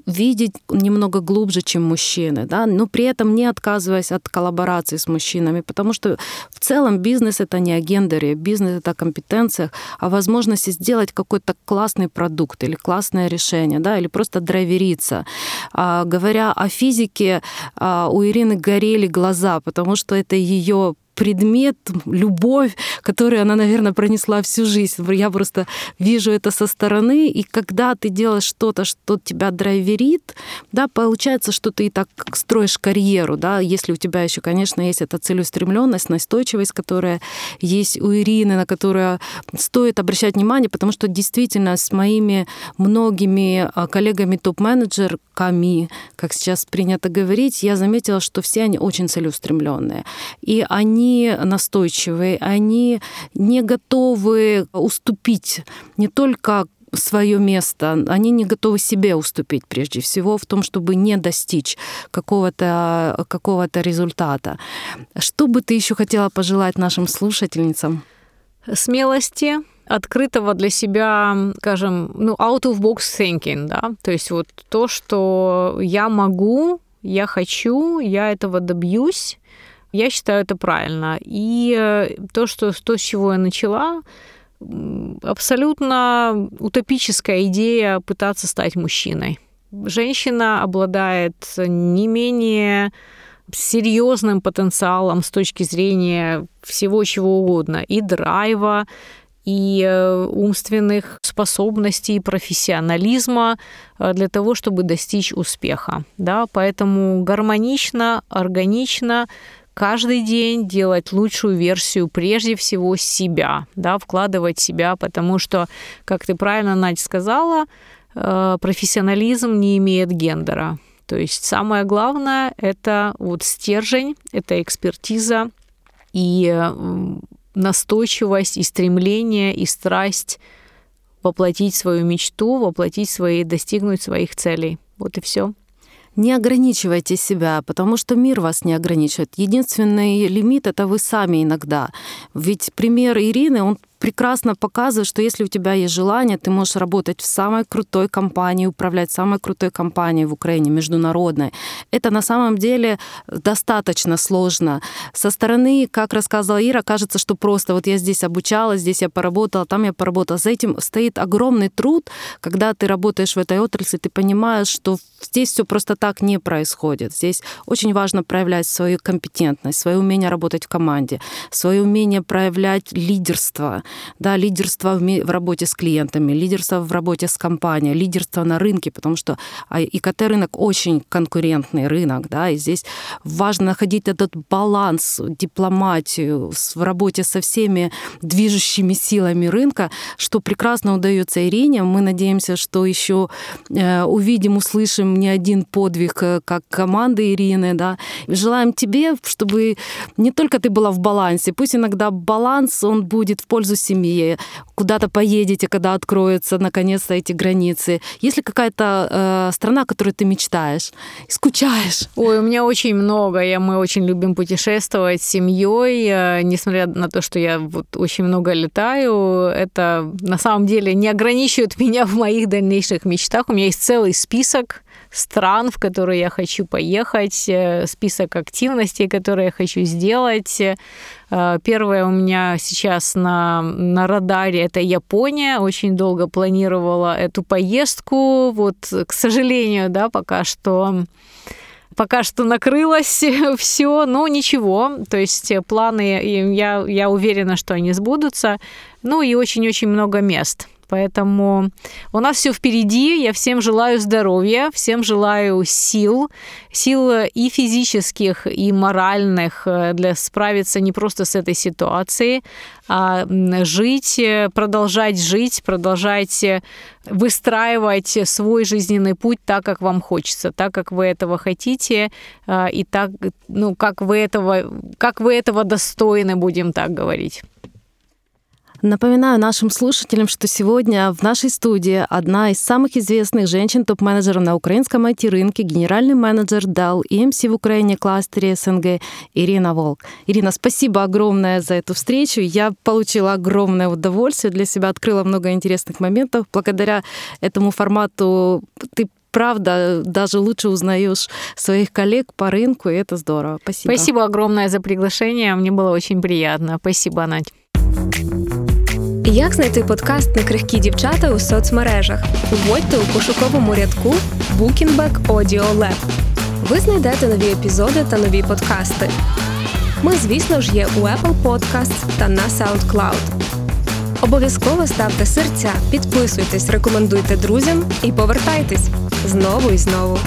видеть немного глубже, чем мужчины мужчины, да, но при этом не отказываясь от коллаборации с мужчинами, потому что в целом бизнес это не о гендере, бизнес это о компетенциях, а возможности сделать какой-то классный продукт или классное решение, да, или просто драйвериться. А, говоря о физике, а, у Ирины горели глаза, потому что это ее предмет, любовь, которую она, наверное, пронесла всю жизнь. Я просто вижу это со стороны, и когда ты делаешь что-то, что тебя драйверит, да, получается, что ты и так строишь карьеру, да, если у тебя еще, конечно, есть эта целеустремленность, настойчивость, которая есть у Ирины, на которую стоит обращать внимание, потому что действительно с моими многими а, коллегами топ-менеджерками, как сейчас принято говорить, я заметила, что все они очень целеустремленные. И они настойчивые, они не готовы уступить не только свое место, они не готовы себе уступить прежде всего в том, чтобы не достичь какого-то какого результата. Что бы ты еще хотела пожелать нашим слушательницам? Смелости, открытого для себя, скажем, ну, out of box thinking, да, то есть вот то, что я могу, я хочу, я этого добьюсь, я считаю это правильно. И э, то, что, то, с чего я начала, абсолютно утопическая идея пытаться стать мужчиной. Женщина обладает не менее серьезным потенциалом с точки зрения всего чего угодно, и драйва, и э, умственных способностей, и профессионализма э, для того, чтобы достичь успеха. Да? Поэтому гармонично, органично каждый день делать лучшую версию прежде всего себя, да, вкладывать себя, потому что, как ты правильно, Надя, сказала, э, профессионализм не имеет гендера. То есть самое главное – это вот стержень, это экспертиза и настойчивость, и стремление, и страсть воплотить свою мечту, воплотить свои, достигнуть своих целей. Вот и все. Не ограничивайте себя, потому что мир вас не ограничивает. Единственный лимит — это вы сами иногда. Ведь пример Ирины, он прекрасно показывает, что если у тебя есть желание, ты можешь работать в самой крутой компании, управлять самой крутой компанией в Украине, международной. Это на самом деле достаточно сложно. Со стороны, как рассказывала Ира, кажется, что просто вот я здесь обучалась, здесь я поработала, там я поработала. За этим стоит огромный труд, когда ты работаешь в этой отрасли, ты понимаешь, что здесь все просто так не происходит. Здесь очень важно проявлять свою компетентность, свое умение работать в команде, свое умение проявлять лидерство, да, лидерство в, в работе с клиентами, лидерство в работе с компанией, лидерство на рынке, потому что а, ИКТ-рынок очень конкурентный рынок, да, и здесь важно находить этот баланс, дипломатию в работе со всеми движущими силами рынка, что прекрасно удается Ирине. Мы надеемся, что еще э, увидим, услышим не один подвиг э, как команды Ирины, да. Желаем тебе, чтобы не только ты была в балансе, пусть иногда баланс, он будет в пользу семьи, куда-то поедете, когда откроются наконец-то эти границы. Есть ли какая-то э, страна, о которой ты мечтаешь, скучаешь? Ой, у меня очень много. Я, мы очень любим путешествовать с семьей, э, несмотря на то, что я вот очень много летаю. Это на самом деле не ограничивает [laughs] меня в моих дальнейших мечтах. У меня есть целый список стран, в которые я хочу поехать, э, список активностей, которые я хочу сделать. Э, первое у меня сейчас на, на радаре это Япония. Очень долго планировала эту поездку. Вот, к сожалению, да, пока что пока что накрылось [laughs] все, но ничего. То есть планы, я, я уверена, что они сбудутся. Ну и очень-очень много мест. Поэтому у нас все впереди. Я всем желаю здоровья, всем желаю сил, сил и физических, и моральных э, для справиться не просто с этой ситуацией, а жить, продолжать жить, продолжать выстраивать свой жизненный путь так, как вам хочется, так, как вы этого хотите, э, и так, ну, как вы этого, как вы этого достойны, будем так говорить. Напоминаю нашим слушателям, что сегодня в нашей студии одна из самых известных женщин топ-менеджеров на украинском IT-рынке, генеральный менеджер Dell EMC в Украине кластере СНГ Ирина Волк. Ирина, спасибо огромное за эту встречу. Я получила огромное удовольствие для себя, открыла много интересных моментов. Благодаря этому формату ты правда даже лучше узнаешь своих коллег по рынку, и это здорово. Спасибо. Спасибо огромное за приглашение. Мне было очень приятно. Спасибо, Надь. Як знайти подкаст Некрихкі дівчата у соцмережах? Вводьте у пошуковому рядку Bookingback Audio Lab. Ви знайдете нові епізоди та нові подкасти. Ми, звісно ж, є у Apple Podcasts та на SoundCloud. Обов'язково ставте серця, підписуйтесь, рекомендуйте друзям і повертайтесь знову і знову.